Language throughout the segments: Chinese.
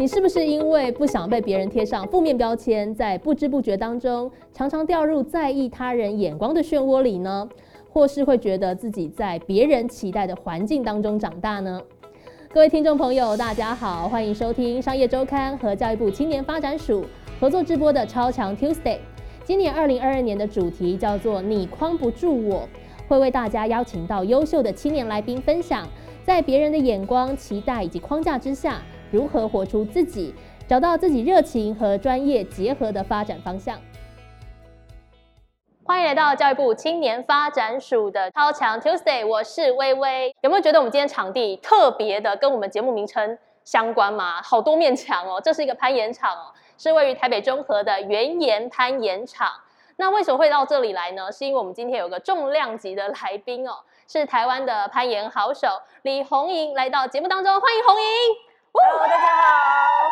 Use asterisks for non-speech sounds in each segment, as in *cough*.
你是不是因为不想被别人贴上负面标签，在不知不觉当中常常掉入在意他人眼光的漩涡里呢？或是会觉得自己在别人期待的环境当中长大呢？各位听众朋友，大家好，欢迎收听商业周刊和教育部青年发展署合作直播的超强 Tuesday。今年二零二二年的主题叫做“你框不住我”，会为大家邀请到优秀的青年来宾分享。在别人的眼光、期待以及框架之下，如何活出自己，找到自己热情和专业结合的发展方向？欢迎来到教育部青年发展署的超强 Tuesday，我是微微。有没有觉得我们今天场地特别的跟我们节目名称相关吗？好多面墙哦，这是一个攀岩场哦，是位于台北中和的原岩攀岩场。那为什么会到这里来呢？是因为我们今天有个重量级的来宾哦。是台湾的攀岩好手李红莹来到节目当中，欢迎红莹。哇大家好。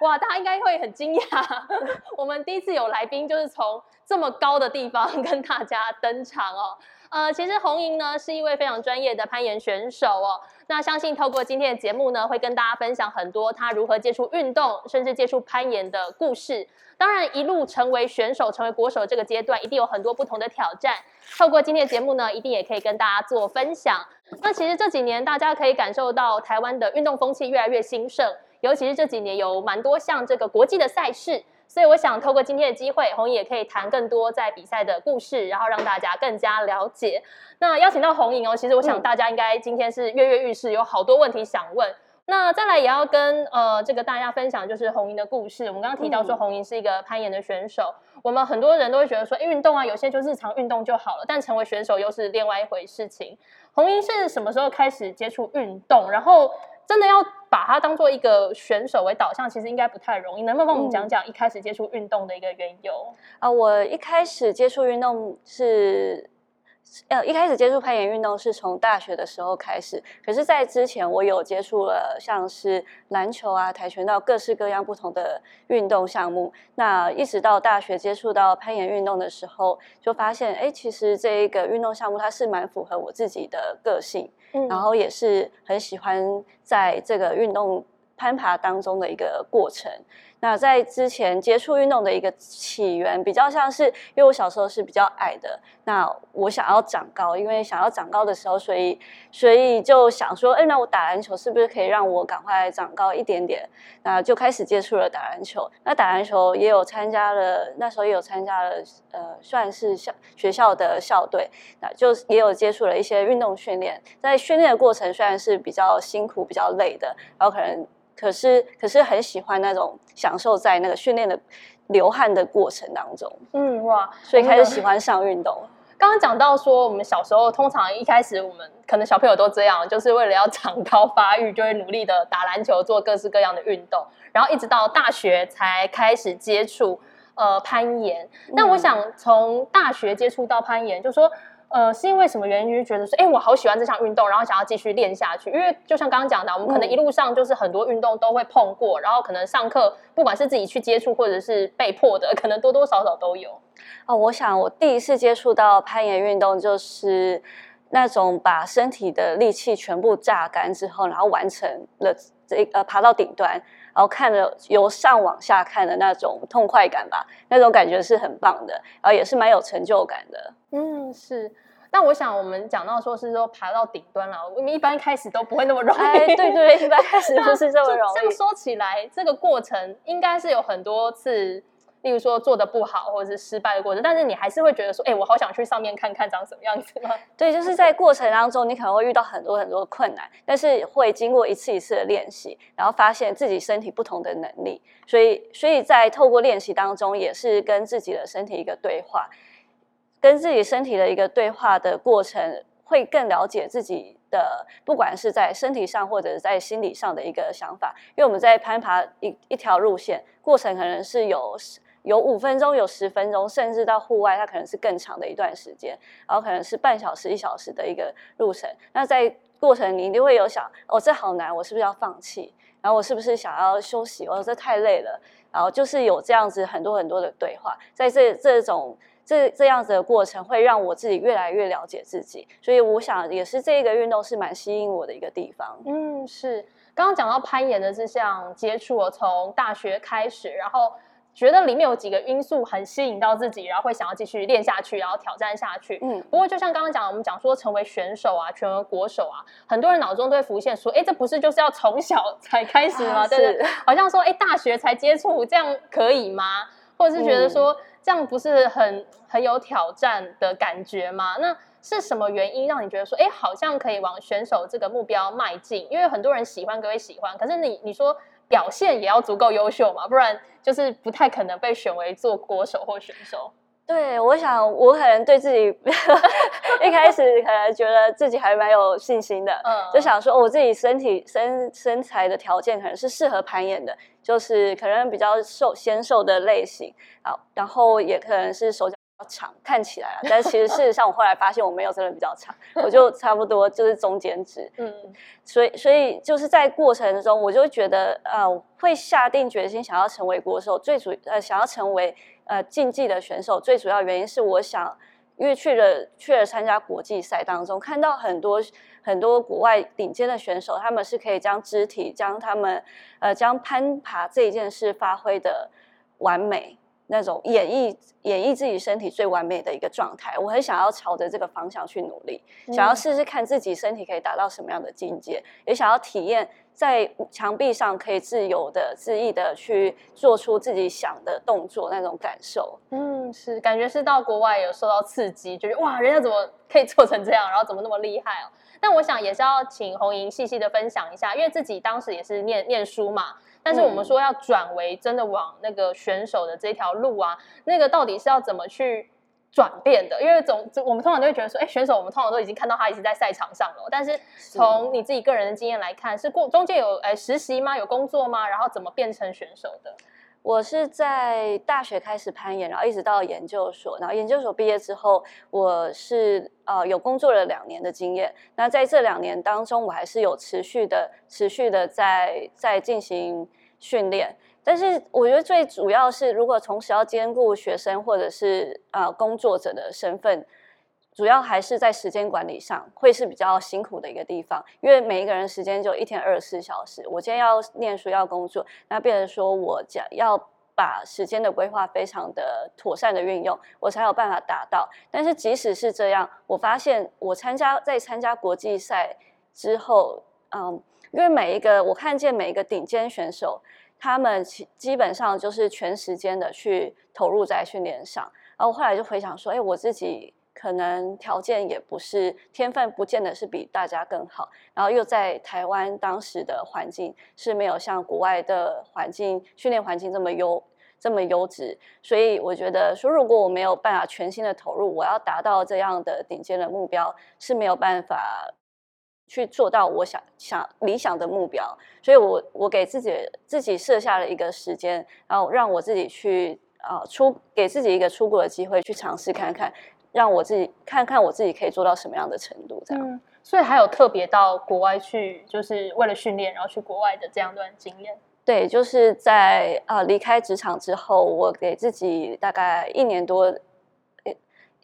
哇，大家应该会很惊讶，*laughs* 我们第一次有来宾就是从这么高的地方跟大家登场哦。呃，其实红莹呢是一位非常专业的攀岩选手哦。那相信透过今天的节目呢，会跟大家分享很多他如何接触运动，甚至接触攀岩的故事。当然，一路成为选手、成为国手这个阶段，一定有很多不同的挑战。透过今天的节目呢，一定也可以跟大家做分享。那其实这几年，大家可以感受到台湾的运动风气越来越兴盛，尤其是这几年有蛮多项这个国际的赛事。所以我想透过今天的机会，红颖也可以谈更多在比赛的故事，然后让大家更加了解。那邀请到红颖哦，其实我想大家应该今天是跃跃欲试，有好多问题想问。那再来也要跟呃这个大家分享，就是红莹的故事。我们刚刚提到说红莹是一个攀岩的选手，我们很多人都会觉得说，运动啊，有些就日常运动就好了，但成为选手又是另外一回事情。红莹是什么时候开始接触运动？然后真的要把它当做一个选手为导向，其实应该不太容易。能不能帮我们讲讲一开始接触运动的一个缘由？啊，我一开始接触运动是。呃，一开始接触攀岩运动是从大学的时候开始，可是，在之前我有接触了像是篮球啊、跆拳道各式各样不同的运动项目。那一直到大学接触到攀岩运动的时候，就发现，哎，其实这一个运动项目它是蛮符合我自己的个性，然后也是很喜欢在这个运动攀爬当中的一个过程。那在之前接触运动的一个起源，比较像是因为我小时候是比较矮的，那我想要长高，因为想要长高的时候，所以所以就想说，哎，那我打篮球是不是可以让我赶快长高一点点？那就开始接触了打篮球。那打篮球也有参加了，那时候也有参加了，呃，算是校学校的校队，那就也有接触了一些运动训练。在训练的过程虽然是比较辛苦、比较累的，然后可能。可是，可是很喜欢那种享受在那个训练的流汗的过程当中。嗯，哇，所以开始喜欢上运动。*laughs* 刚刚讲到说，我们小时候通常一开始，我们可能小朋友都这样，就是为了要长高发育，就会努力的打篮球，做各式各样的运动，然后一直到大学才开始接触呃攀岩。那我想从大学接触到攀岩，就说。呃，是因为什么原因就觉得说，哎，我好喜欢这项运动，然后想要继续练下去。因为就像刚刚讲的，我们可能一路上就是很多运动都会碰过，然后可能上课不管是自己去接触或者是被迫的，可能多多少少都有。哦，我想我第一次接触到攀岩运动，就是那种把身体的力气全部榨干之后，然后完成了这呃爬到顶端。然后看着由上往下看的那种痛快感吧，那种感觉是很棒的，然后也是蛮有成就感的。嗯，是。但我想我们讲到说是说爬到顶端了，我们一般开始都不会那么容易。对对，一般开始不是这么容易。*laughs* 这样说起来，这个过程应该是有很多次。例如说做的不好，或者是失败的过程，但是你还是会觉得说，哎，我好想去上面看看长什么样子吗？*laughs* 对，就是在过程当中，你可能会遇到很多很多的困难，但是会经过一次一次的练习，然后发现自己身体不同的能力，所以，所以在透过练习当中，也是跟自己的身体一个对话，跟自己身体的一个对话的过程，会更了解自己的，不管是在身体上或者在心理上的一个想法，因为我们在攀爬一一条路线过程，可能是有。有五分钟，有十分钟，甚至到户外，它可能是更长的一段时间，然后可能是半小时、一小时的一个路程。那在过程，你一定会有想，哦，这好难，我是不是要放弃？然后我是不是想要休息？哦，这太累了。然后就是有这样子很多很多的对话，在这这种这这样子的过程，会让我自己越来越了解自己。所以我想，也是这个运动是蛮吸引我的一个地方。嗯，是。刚刚讲到攀岩的这项接触，我从大学开始，然后觉得里面有几个因素很吸引到自己，然后会想要继续练下去，然后挑战下去。嗯，不过就像刚刚讲，我们讲说成为选手啊，成为国手啊，很多人脑中都会浮现说，哎，这不是就是要从小才开始吗？对不对？好像说，哎，大学才接触，这样可以吗？或者是觉得说，这样不是很很有挑战的感觉吗？那是什么原因让你觉得说，哎，好像可以往选手这个目标迈进？因为很多人喜欢，各位喜欢，可是你你说表现也要足够优秀嘛，不然就是不太可能被选为做国手或选手。对，我想我可能对自己 *laughs* 一开始可能觉得自己还蛮有信心的，嗯，就想说我自己身体身身材的条件可能是适合攀岩的，就是可能比较瘦纤瘦的类型，好，然后也可能是手脚长，看起来，但其实事实上我后来发现我没有真的比较长，我就差不多就是中间值，嗯，所以所以就是在过程中我就觉得呃会下定决心想要成为国手，最主呃想要成为。呃，竞技的选手最主要原因是，我想，因为去了去了参加国际赛当中，看到很多很多国外顶尖的选手，他们是可以将肢体将他们呃将攀爬这一件事发挥的完美。那种演绎演绎自己身体最完美的一个状态，我很想要朝着这个方向去努力，想要试试看自己身体可以达到什么样的境界，也想要体验在墙壁上可以自由的、恣意的去做出自己想的动作那种感受。嗯，是感觉是到国外有受到刺激，觉得哇，人家怎么可以做成这样，然后怎么那么厉害哦？但我想也是要请红莹细细的分享一下，因为自己当时也是念念书嘛。但是我们说要转为真的往那个选手的这条路啊，那个到底是要怎么去转变的？因为总我们通常都会觉得说，哎，选手我们通常都已经看到他一直在赛场上了。但是从你自己个人的经验来看，是过中间有哎实习吗？有工作吗？然后怎么变成选手的？我是在大学开始攀岩，然后一直到研究所，然后研究所毕业之后，我是呃有工作了两年的经验。那在这两年当中，我还是有持续的、持续的在在进行。训练，但是我觉得最主要是，如果同时要兼顾学生或者是呃工作者的身份，主要还是在时间管理上会是比较辛苦的一个地方，因为每一个人时间就一天二十四小时，我今天要念书要工作，那变成说我讲要把时间的规划非常的妥善的运用，我才有办法达到。但是即使是这样，我发现我参加在参加国际赛之后，嗯。因为每一个我看见每一个顶尖选手，他们基基本上就是全时间的去投入在训练上。然后我后来就回想说，哎，我自己可能条件也不是天分，不见得是比大家更好。然后又在台湾当时的环境是没有像国外的环境训练环境这么优这么优质，所以我觉得说，如果我没有办法全心的投入，我要达到这样的顶尖的目标是没有办法。去做到我想想理想的目标，所以我我给自己自己设下了一个时间，然后让我自己去啊出给自己一个出国的机会，去尝试看看，让我自己看看我自己可以做到什么样的程度，这样。所以还有特别到国外去，就是为了训练，然后去国外的这样一段经验。对，就是在啊离开职场之后，我给自己大概一年多。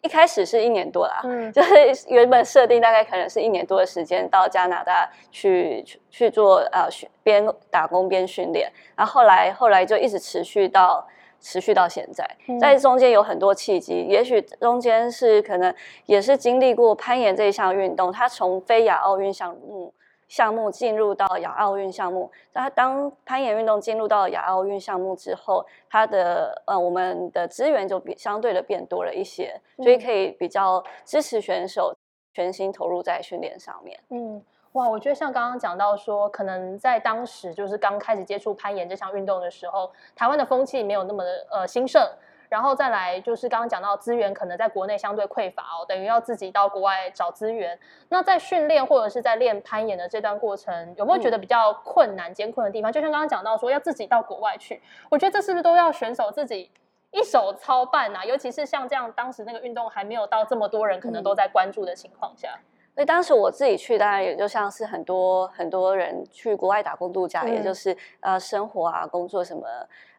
一开始是一年多啦，嗯，*laughs* 就是原本设定大概可能是一年多的时间到加拿大去去做呃边打工边训练，然后后来后来就一直持续到持续到现在，在中间有很多契机，也许中间是可能也是经历过攀岩这一项运动，它从非亚奥运项目。项目进入到亚奥运项目，那当攀岩运动进入到亚奥运项目之后，它的呃我们的资源就比相对的变多了一些，所以可以比较支持选手全心投入在训练上面。嗯，哇，我觉得像刚刚讲到说，可能在当时就是刚开始接触攀岩这项运动的时候，台湾的风气没有那么的呃兴盛。然后再来就是刚刚讲到资源可能在国内相对匮乏哦，等于要自己到国外找资源。那在训练或者是在练攀岩的这段过程，有没有觉得比较困难、艰困的地方？就像刚刚讲到说要自己到国外去，我觉得这是不是都要选手自己一手操办啊？尤其是像这样，当时那个运动还没有到这么多人可能都在关注的情况下。所以当时我自己去，当然也就像是很多很多人去国外打工度假，也就是呃生活啊、工作什么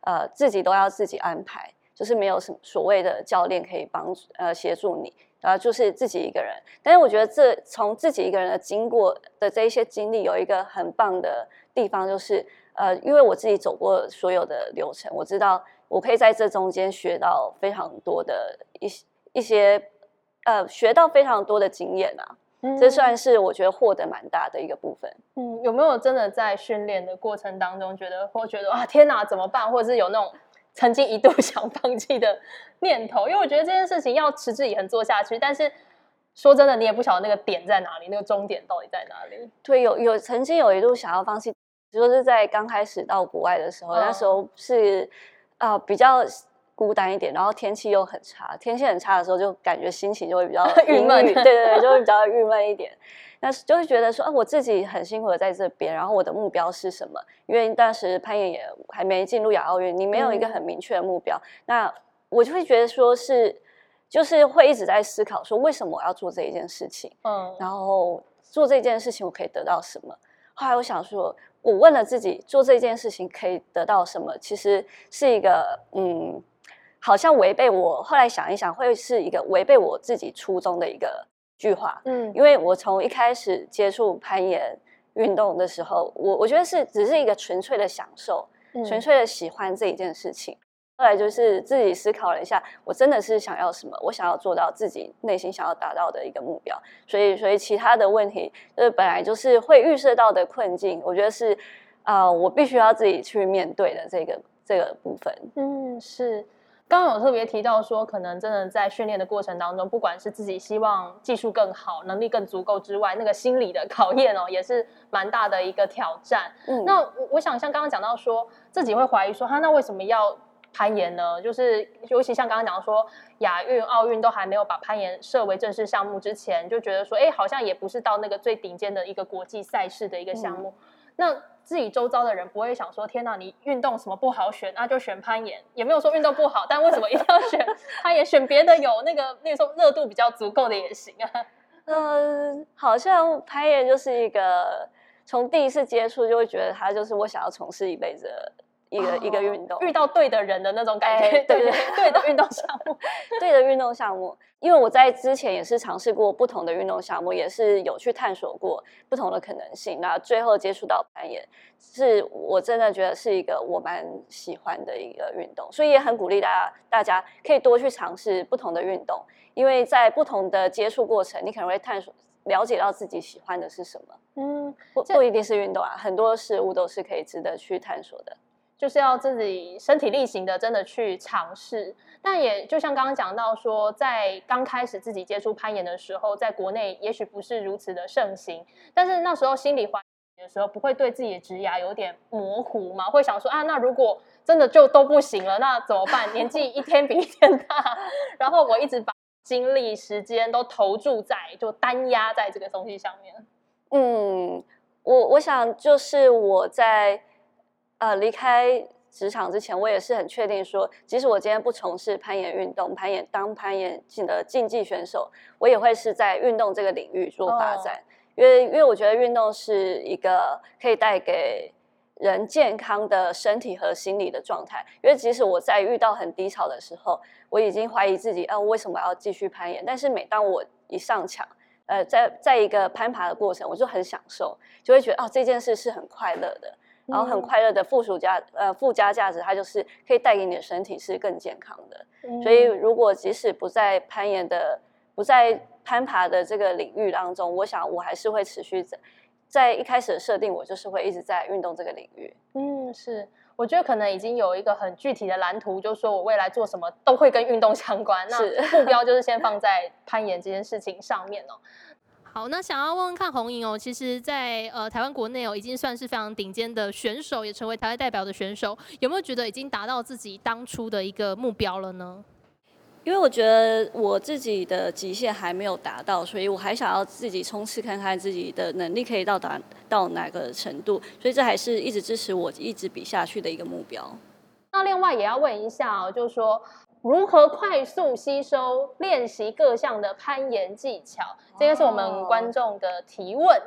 呃自己都要自己安排。就是没有什么所谓的教练可以帮助呃协助你，然后就是自己一个人。但是我觉得这从自己一个人的经过的这一些经历，有一个很棒的地方，就是呃，因为我自己走过所有的流程，我知道我可以在这中间学到非常多的一些一些呃，学到非常多的经验啊。这算是我觉得获得蛮大的一个部分。嗯，有没有真的在训练的过程当中觉得或觉得啊天哪怎么办，或者是有那种曾经一度 *laughs* 想放弃的念头？因为我觉得这件事情要持之以恒做下去，但是说真的，你也不晓得那个点在哪里，那个终点到底在哪里。对，有有曾经有一度想要放弃，就是在刚开始到国外的时候，那时候是啊比较。孤单一点，然后天气又很差，天气很差的时候，就感觉心情就会比较 *laughs* 郁闷，*laughs* 对对对，就会比较郁闷一点。那就会觉得说，啊，我自己很辛苦的在这边，然后我的目标是什么？因为当时攀岩也还没进入亚奥运，你没有一个很明确的目标，那我就会觉得说是，就是会一直在思考说，为什么我要做这一件事情？嗯，然后做这件事情我可以得到什么？后来我想说，我问了自己，做这件事情可以得到什么？其实是一个，嗯。好像违背我，后来想一想，会是一个违背我自己初衷的一个句话。嗯，因为我从一开始接触攀岩运动的时候，我我觉得是只是一个纯粹的享受，纯粹的喜欢这一件事情。后来就是自己思考了一下，我真的是想要什么？我想要做到自己内心想要达到的一个目标。所以，所以其他的问题，就是本来就是会预设到的困境，我觉得是啊，我必须要自己去面对的这个这个部分。嗯，是。刚刚有特别提到说，可能真的在训练的过程当中，不管是自己希望技术更好、能力更足够之外，那个心理的考验哦，也是蛮大的一个挑战。嗯，那我我想像刚刚讲到说，自己会怀疑说，他那为什么要攀岩呢？就是尤其像刚刚讲说，亚运、奥运都还没有把攀岩设为正式项目之前，就觉得说，哎，好像也不是到那个最顶尖的一个国际赛事的一个项目。那自己周遭的人不会想说：“天哪，你运动什么不好选，那就选攀岩。”也没有说运动不好，但为什么一定要选 *laughs* 攀岩？选别的有那个那时候热度比较足够的也行啊。*laughs* 嗯，好像攀岩就是一个从第一次接触就会觉得它就是我想要从事一辈子。一个一个运动，遇到对的人的那种感觉，对对 *laughs* 对的运动项目，*laughs* 对的运动项目。因为我在之前也是尝试过不同的运动项目，也是有去探索过不同的可能性。那最后接触到攀岩，是我真的觉得是一个我蛮喜欢的一个运动，所以也很鼓励大家，大家可以多去尝试不同的运动，因为在不同的接触过程，你可能会探索了解到自己喜欢的是什么。嗯，不不一定是运动啊，很多事物都是可以值得去探索的。就是要自己身体力行的，真的去尝试。但也就像刚刚讲到说，在刚开始自己接触攀岩的时候，在国内也许不是如此的盛行。但是那时候心里怀疑的时候，不会对自己的职涯有点模糊吗？会想说啊，那如果真的就都不行了，那怎么办？年纪一天比一天大，然后我一直把精力、时间都投注在就单压在这个东西上面。嗯，我我想就是我在。呃，离开职场之前，我也是很确定说，即使我今天不从事攀岩运动，攀岩当攀岩进的竞技选手，我也会是在运动这个领域做发展。因为，因为我觉得运动是一个可以带给人健康的身体和心理的状态。因为即使我在遇到很低潮的时候，我已经怀疑自己，啊，为什么要继续攀岩？但是每当我一上墙，呃，在在一个攀爬的过程，我就很享受，就会觉得，哦，这件事是很快乐的。然后很快乐的附属加呃附加价值，它就是可以带给你的身体是更健康的。所以如果即使不在攀岩的不在攀爬的这个领域当中，我想我还是会持续在在一开始的设定，我就是会一直在运动这个领域。嗯，是，我觉得可能已经有一个很具体的蓝图，就是说我未来做什么都会跟运动相关。那目标就是先放在攀岩这件事情上面哦。好，那想要问问看红莹哦，其实，在呃台湾国内哦，已经算是非常顶尖的选手，也成为台湾代表的选手，有没有觉得已经达到自己当初的一个目标了呢？因为我觉得我自己的极限还没有达到，所以我还想要自己冲刺看看自己的能力可以到达到哪个程度，所以这还是一直支持我一直比下去的一个目标。那另外也要问一下哦，就是说。如何快速吸收练习各项的攀岩技巧？这个是我们观众的提问。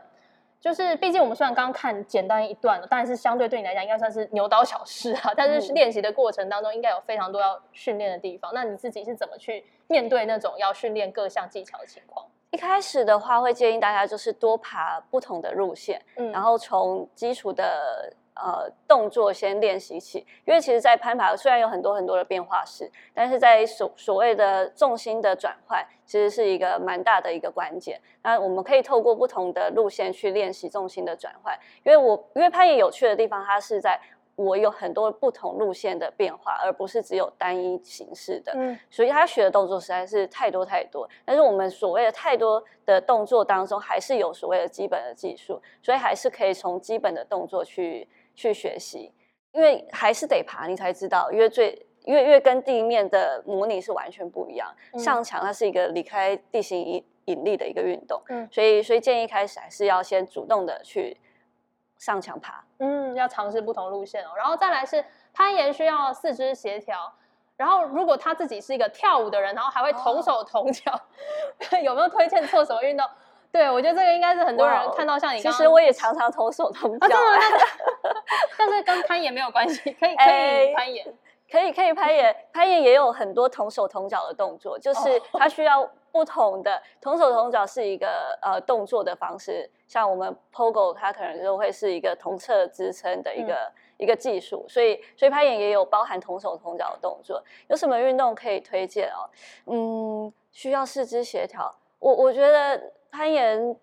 就是毕竟我们虽然刚刚看简单一段，当然是相对对你来讲应该算是牛刀小试啊，但是嗯练习的过程当中应该有非常多要训练的地方。那你自己是怎么去面对那种要训练各项技巧的情况？一开始的话，会建议大家就是多爬不同的路线，嗯然后从基础的呃动作先练习起。因为其实，在攀爬虽然有很多很多的变化式，但是在所所谓的重心的转换，其实是一个蛮大的一个关键。那我们可以透过不同的路线去练习重心的转换。因为我因为攀岩有趣的地方，它是在我有很多不同路线的变化，而不是只有单一形式的。嗯。所以他学的动作实在是太多太多，但是我们所谓的太多的动作当中，还是有所谓的基本的技术，所以还是可以从基本的动作去去学习，因为还是得爬你才知道，因为最因为因为跟地面的模拟是完全不一样，嗯。上墙它是一个离开地形引引力的一个运动，嗯。所以所以建议一开始还是要先主动的去上墙爬。嗯，要尝试不同路线哦。然后再来是攀岩需要四肢协调。然后，如果他自己是一个跳舞的人，然后还会同手同脚，*laughs* 有没有推荐做什么运动？对我觉得这个应该是很多人看到像你其实我也常常同手同啊，脚、*laughs* 但是跟攀岩没有关系，可以 *laughs* 可以哎攀岩。可以可以攀岩，攀岩也有很多同手同脚的动作，就是哦它需要不同的同手同脚是一个呃动作的方式，像我们 POGO 它可能就会是一个同侧支撑的一个、嗯一个技术，所以所以攀岩也有包含同手同脚的动作。有什么运动可以推荐哦？嗯，需要四肢协调，我我觉得攀岩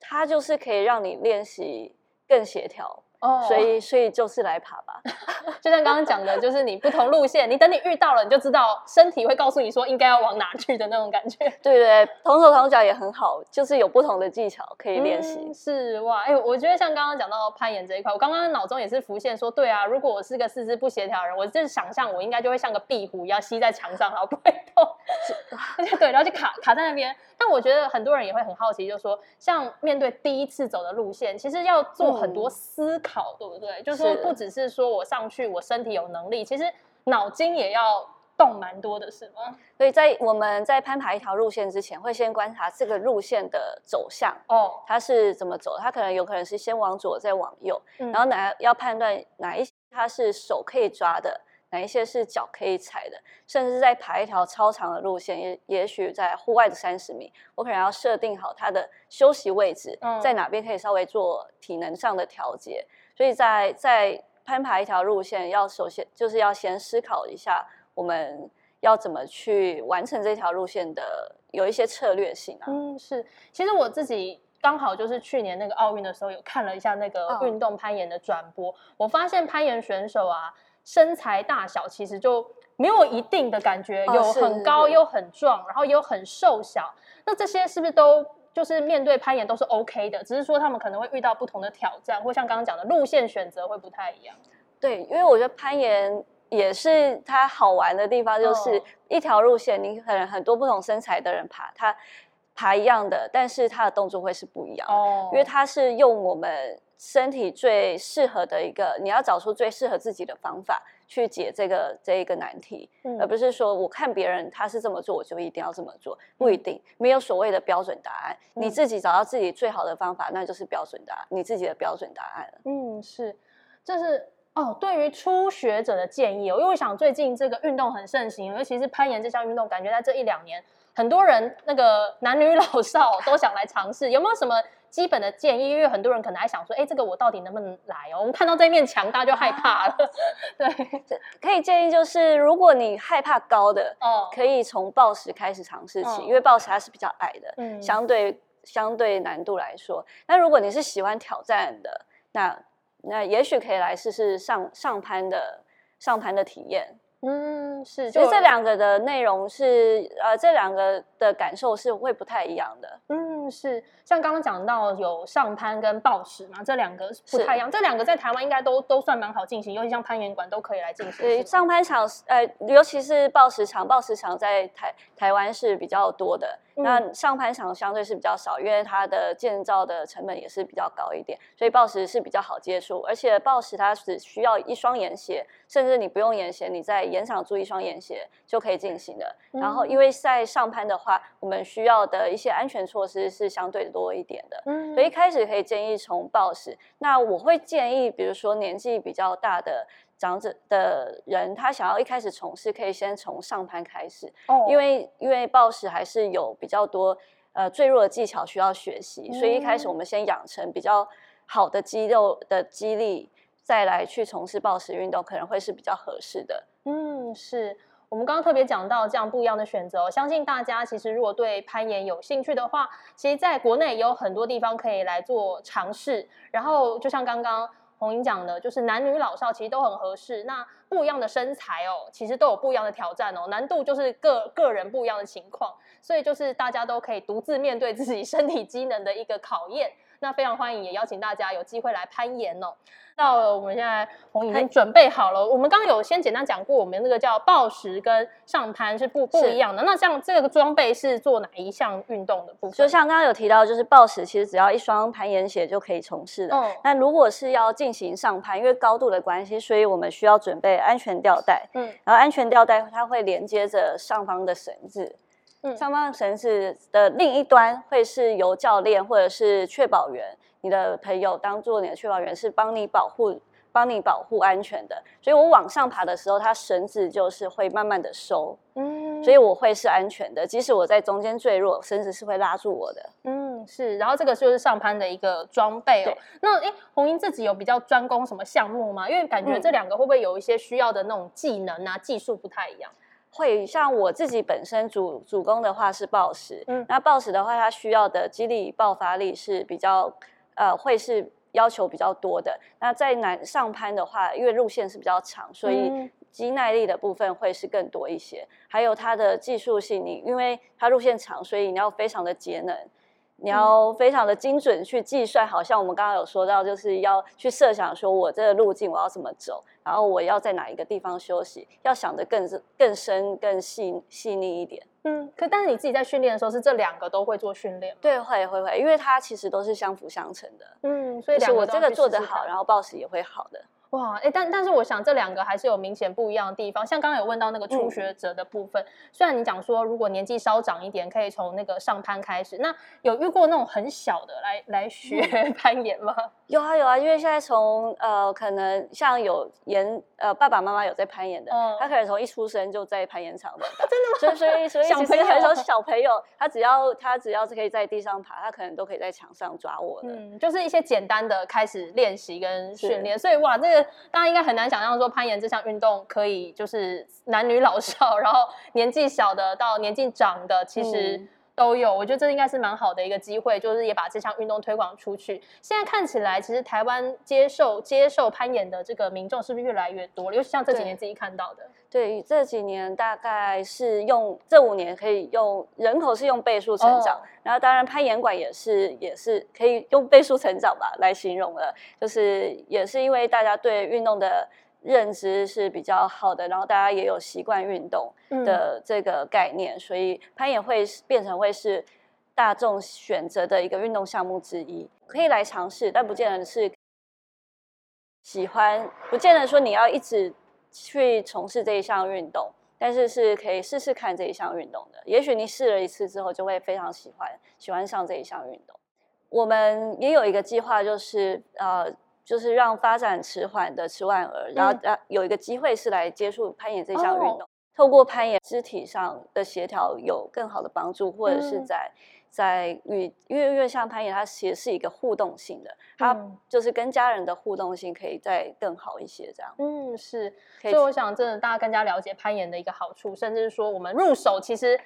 它就是可以让你练习更协调，哦所以所以就是来爬吧。*laughs* 就像刚刚讲的，就是你不同路线，你等你遇到了，你就知道身体会告诉你说应该要往哪去的那种感觉。对对，同手同脚也很好，就是有不同的技巧可以练习。嗯是哇，哎、我觉得像刚刚讲到攀岩这一块，我刚刚脑中也是浮现说，对啊，如果我是个四肢不协调的人，我就是想象我应该就会像个壁虎一样吸在墙上，然后不会动，而 *laughs* 且对，然后就卡卡在那边。但我觉得很多人也会很好奇，就是说，像面对第一次走的路线，其实要做很多嗯思考，对不对？就是说，不只是说我上去，我身体有能力，其实脑筋也要动蛮多的，是吗？所以在我们在攀爬一条路线之前，会先观察这个路线的走向，哦，它是怎么走？它可能有可能是先往左再往右，嗯然后哪要判断哪一些它是手可以抓的，哪一些是脚可以踩的，甚至是在爬一条超长的路线，也也许在户外的三十米，我可能要设定好它的休息位置，嗯在哪边可以稍微做体能上的调节。所以在在攀爬一条路线，要首先就是要先思考一下我们要怎么去完成这条路线的有一些策略性啊。嗯，是。其实我自己刚好就是去年那个奥运的时候，有看了一下那个嗯运动攀岩的转播，我发现攀岩选手啊，身材大小其实就没有一定的感觉，有很高，是又很壮，然后也有很瘦小。那这些是不是都？就是面对攀岩都是 OK 的，只是说他们可能会遇到不同的挑战，或像刚刚讲的路线选择会不太一样。对，因为我觉得攀岩也是它好玩的地方，就是哦一条路线，你可能很多不同身材的人爬，它爬一样的，但是它的动作会是不一样的，哦因为它是用我们身体最适合的一个，你要找出最适合自己的方法去解这个这一个难题，嗯而不是说我看别人他是这么做，我就一定要这么做，不一定，没有所谓的标准答案，你嗯自己找到自己最好的方法，那就是标准答案，你自己的标准答案了。嗯，是，这是哦。对于初学者的建议哦，因为我想最近这个运动很盛行，尤其是攀岩这项运动，感觉在这一两年，很多人那个男女老少都想来尝试。有没有什么基本的建议？因为很多人可能还想说，哎，这个我到底能不能来哦？我们看到这面墙，大家就害怕了。*laughs* 对，可以建议就是，如果你害怕高的，哦，可以从暴食开始尝试起，嗯因为暴食它是比较矮的，嗯相对相对难度来说。那如果你是喜欢挑战的，那那也许可以来试试上上攀的上攀的体验。嗯，是，就这两个的内容是呃，这两个的感受是会不太一样的。嗯，是像刚刚讲到有上攀跟暴食嘛，这两个是不太一样。这两个在台湾应该都都算蛮好进行，尤其像攀岩馆都可以来进行。对，上攀场呃，尤其是报时场，报时场在台台湾是比较多的。那上攀场相对是比较少，因为它的建造的成本也是比较高一点，所以抱石是比较好接触，而且抱石它只需要一双岩鞋，甚至你不用岩鞋，你在岩场租一双眼鞋就可以进行的。然后因为在上攀的话，我们需要的一些安全措施是相对多一点的，嗯所以一开始可以建议从抱石。那我会建议，比如说年纪比较大的。长者的人，他想要一开始从事，可以先从上攀开始，哦，因为因为暴食还是有比较多呃最弱的技巧需要学习，所以一开始我们先养成比较好的肌肉的肌力，再来去从事暴食运动，可能会是比较合适的。嗯，是我们刚刚特别讲到这样不一样的选择，相信大家其实如果对攀岩有兴趣的话，其实在国内也有很多地方可以来做尝试，然后就像刚刚。红英讲的，就是男女老少其实都很合适。那不一样的身材哦，其实都有不一样的挑战哦，难度就是个个人不一样的情况，所以就是大家都可以独自面对自己身体机能的一个考验。那非常欢迎，也邀请大家有机会来攀岩哦。到了，我们现在红已经准备好了。我们刚刚有先简单讲过，我们那个叫抱石跟上攀是不不一样的。那像这个装备是做哪一项运动的部分？就像刚刚有提到，就是抱石其实只要一双攀岩鞋就可以从事的。嗯。那如果是要进行上攀，因为高度的关系，所以我们需要准备安全吊带。嗯。然后安全吊带它会连接着上方的绳子。嗯。上方绳子的另一端会是由教练或者是确保员。你的朋友当做你的确保员，是帮你保护、帮你保护安全的。所以我往上爬的时候，它绳子就是会慢慢的收，嗯，所以我会是安全的。即使我在中间坠落，绳子是会拉住我的。嗯，是。然后这个就是上攀的一个装备哦。那哎，红英自己有比较专攻什么项目吗？因为感觉这两个会不会有一些需要的那种技能啊、技术不太一样？会像我自己本身主主攻的话是暴食，嗯，那暴食的话，它需要的肌力爆发力是比较。呃，会是要求比较多的。那在南上攀的话，因为路线是比较长，所以肌耐力的部分会是更多一些。还有它的技术性，你因为它路线长，所以你要非常的节能。你要非常的精准去计算，好像我们刚刚有说到，就是要去设想说，我这个路径我要怎么走，然后我要在哪一个地方休息，要想的更更深、更细细腻一点。嗯，可但是你自己在训练的时候，是这两个都会做训练？对，会会会，因为它其实都是相辅相成的。嗯，所以我这个做得好，然后 boss 也会好的。哇，哎，但但是我想这两个还是有明显不一样的地方。像刚刚有问到那个初学者的部分，虽然你讲说如果年纪稍长一点，可以从那个上攀开始，那有遇过那种很小的来来学 *laughs* 攀岩吗？有啊有啊，因为现在从呃可能像有岩呃爸爸妈妈有在攀岩的，他可能从一出生就在攀岩场的，*laughs* 真的吗？所以所以所以其实很多小朋友，他只要他只要是可以在地上爬，他可能都可以在墙上抓我的。嗯，就是一些简单的开始练习跟训练，所以哇这个。大家应该很难想象说攀岩这项运动可以就是男女老少，然后年纪小的到年纪长的，其实都有。我觉得这应该是蛮好的一个机会，就是也把这项运动推广出去。现在看起来，其实台湾接受接受攀岩的这个民众是不是越来越多了？尤其像这几年自己看到的。对，这几年大概是用这五年可以用人口是用倍数成长，然后当然攀岩馆也是也是可以用倍数成长吧来形容了，就是也是因为大家对运动的认知是比较好的，然后大家也有习惯运动的这个概念，所以攀岩会变成会是大众选择的一个运动项目之一，可以来尝试，但不见得是喜欢，不见得说你要一直。去从事这一项运动，但是是可以试试看这一项运动的。也许你试了一次之后，就会非常喜欢，喜欢上这一项运动。我们也有一个计划，就是呃，就是让发展迟缓的迟缓儿，然后呃有一个机会是来接触攀岩这项运动，透过攀岩肢体上的协调有更好的帮助，或者是在。在与因为因为像攀岩，它其实是一个互动性的，它就是跟家人的互动性可以再更好一些这样。嗯，是，所以我想真的大家更加了解攀岩的一个好处，甚至是说我们入手其实。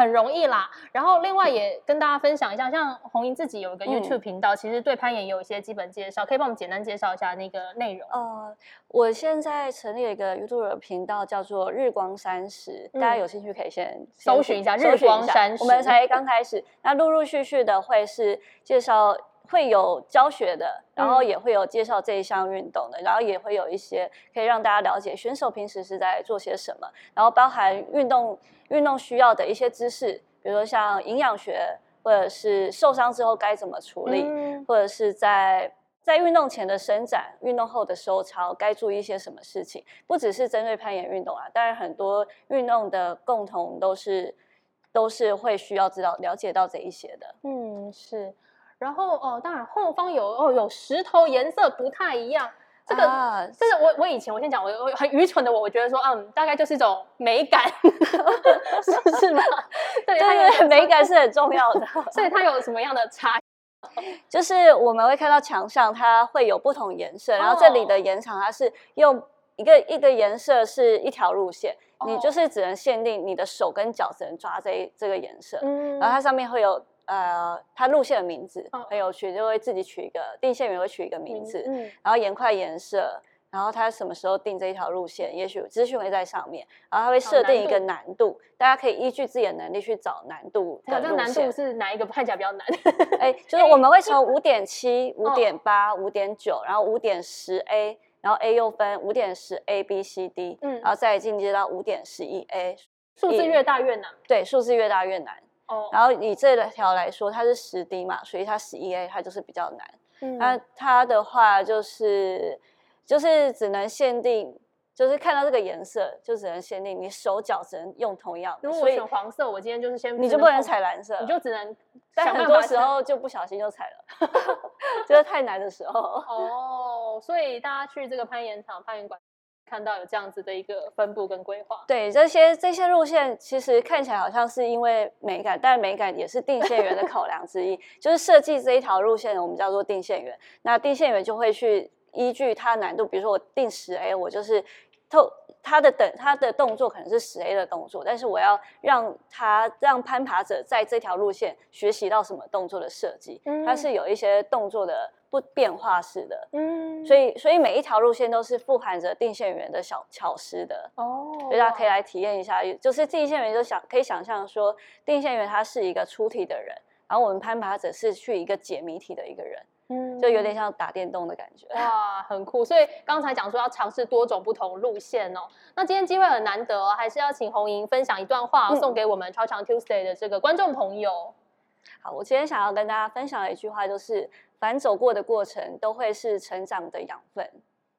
很容易啦，然后另外也跟大家分享一下，像红英自己有一个 YouTube 频道，其实对攀岩也有一些基本介绍，可以帮我们简单介绍一下那个内容。呃，我现在成立了一个 YouTube 频道，叫做日光山石，大家有兴趣可以先搜寻一下日光山石。我们才刚开始，那陆陆续续的会是介绍。会有教学的，然后也会有介绍这一项运动的，然后也会有一些可以让大家了解选手平时是在做些什么，然后包含运动运动需要的一些知识，比如说像营养学，或者是受伤之后该怎么处理，嗯或者是在在运动前的伸展、运动后的收操，该注意一些什么事情？不只是针对攀岩运动啊，当然很多运动的共同都是都是会需要知道了解到这一些的。嗯是，然后哦，当然后方有哦有石头颜色不太一样，这个。啊这是我我以前我先讲我我很愚蠢的我，我觉得说嗯大概就是一种美感，是 *laughs* 是吗？对，它有一对对，种美感是很重要的。*laughs* 所以它有什么样的差？*laughs* 就是我们会看到墙上它会有不同颜色，然后这里哦的延长它是用一个一个颜色是一条路线，你就哦是只能限定你的手跟脚只能抓这这个颜色，嗯然后它上面会有呃它路线的名字哦，很有趣，就会自己取一个定线员会取一个名字，嗯然后岩块颜色。然后它什么时候定这一条路线，也许资讯会在上面，然后它会设定一个难度，大家可以依据自己的能力去找难度还有这个难度。是哪一个看起来比较难？*laughs* 哎，就是我们会从五点七、五哦点八、五点九，然后五点十 A，然后 A 又分五点十 A、B、C、D，嗯然后再进阶到五点十一 A。数字越大越难对，数字越大越难。哦。然后以这条来说，它是十 D 嘛，所以它十一 A 它就是比较难。嗯那它的话就是就是只能限定，就是看到这个颜色就只能限定你手脚只能用同样的，如果我选黄色，我今天就是先你就不能踩蓝色，你就只能但很多时候就不小心就踩了，*laughs* 就是太难的时候。哦，所以大家去这个攀岩场、攀岩馆看到有这样子的一个分布跟规划。对这些这些路线，其实看起来好像是因为美感，但美感也是定线员的考量之一。就是设计这一条路线，我们叫做定线员。那定线员就会去依据它难度，比如说我定十 A，我就是透它的等它的动作可能是十 A 的动作，但是我要让它让攀爬者在这条路线学习到什么动作的设计，它嗯是有一些动作的不变化式的。嗯所以，所以每一条路线都是富含着定线员的小巧思的。哦，所以大家可以来体验一下，就是定线员就想可以想象说，定线员他是一个出题的人，然后我们攀爬者是去一个解谜题的一个人，嗯就有点像打电动的感觉。哇，很酷！所以刚才讲说要尝试多种不同路线哦。那今天机会很难得哦，还是要请红莹分享一段话、嗯送给我们超长 Tuesday 的这个观众朋友。好，我今天想要跟大家分享的一句话就是：凡走过的过程都会是成长的养分。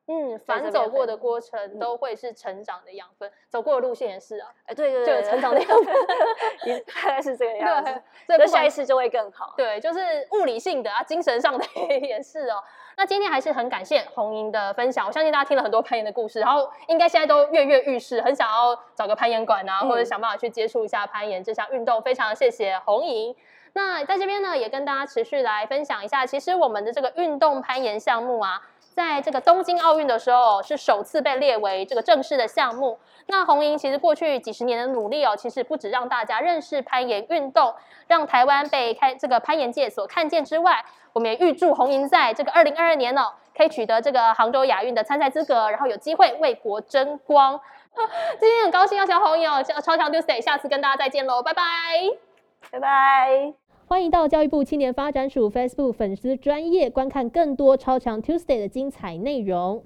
嗯，在这边凡走过的分过程嗯都会是成长的养分，走过的路线也是啊。哎，对对对，就有成长的养分 *laughs* 你大概是这个 *laughs* 样对子。，那下一次就会更好。对，就是物理性的啊，精神上的 *laughs* 也是哦。那今天还是很感谢红莹的分享，我相信大家听了很多攀岩的故事，然后应该现在都跃跃欲试，很想要找个攀岩馆啊，嗯或者想办法去接触一下攀岩这项运动。非常谢谢红莹。那在这边呢，也跟大家持续来分享一下，其实我们的这个运动攀岩项目啊，在这个东京奥运的时候是首次被列为这个正式的项目。那红莹其实过去几十年的努力哦，其实不止让大家认识攀岩运动，让台湾被开这个攀岩界所看见之外，我们也预祝红莹在这个二零二二年哦，可以取得这个杭州亚运的参赛资格，然后有机会为国争光。*laughs* 今天很高兴要请红莹哦，超强 Tuesday，下次跟大家再见喽，拜拜。拜拜。欢迎到教育部青年发展署 Facebook 粉丝专业观看更多超强 Tuesday 的精彩内容。